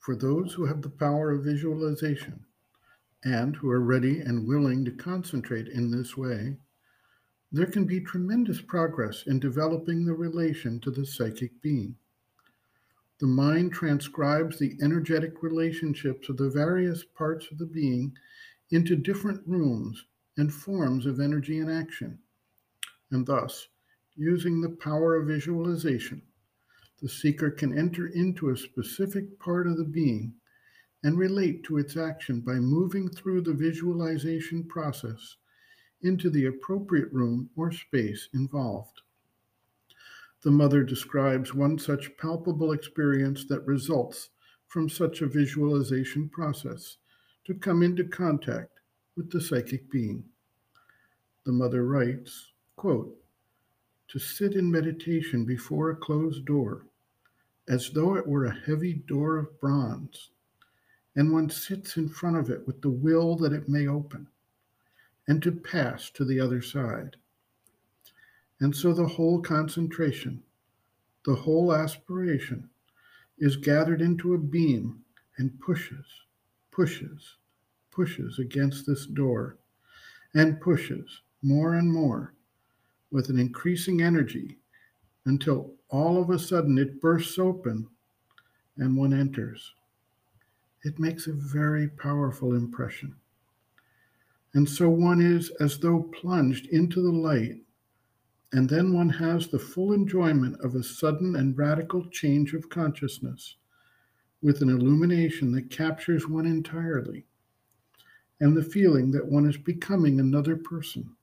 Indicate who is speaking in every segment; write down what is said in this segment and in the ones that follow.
Speaker 1: For those who have the power of visualization and who are ready and willing to concentrate in this way, there can be tremendous progress in developing the relation to the psychic being. The mind transcribes the energetic relationships of the various parts of the being into different rooms and forms of energy and action. And thus, using the power of visualization, the seeker can enter into a specific part of the being and relate to its action by moving through the visualization process into the appropriate room or space involved. The mother describes one such palpable experience that results from such a visualization process to come into contact with the psychic being. The mother writes, quote, to sit in meditation before a closed door, as though it were a heavy door of bronze, and one sits in front of it with the will that it may open, and to pass to the other side. And so the whole concentration, the whole aspiration, is gathered into a beam and pushes, pushes, pushes against this door, and pushes more and more with an increasing energy until all of a sudden it bursts open and one enters. It makes a very powerful impression. And so one is as though plunged into the light, and then one has the full enjoyment of a sudden and radical change of consciousness with an illumination that captures one entirely, and the feeling that one is becoming another person.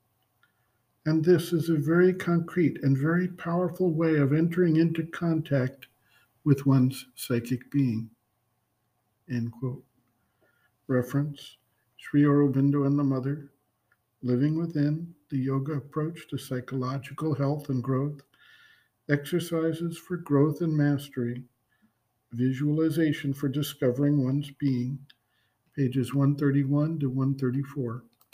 Speaker 1: And this is a very concrete and very powerful way of entering into contact with one's psychic being. End quote. Reference Sri Aurobindo and the Mother, Living Within, the Yoga Approach to Psychological Health and Growth, Exercises for Growth and Mastery, Visualization for Discovering One's Being, pages 131 to 134.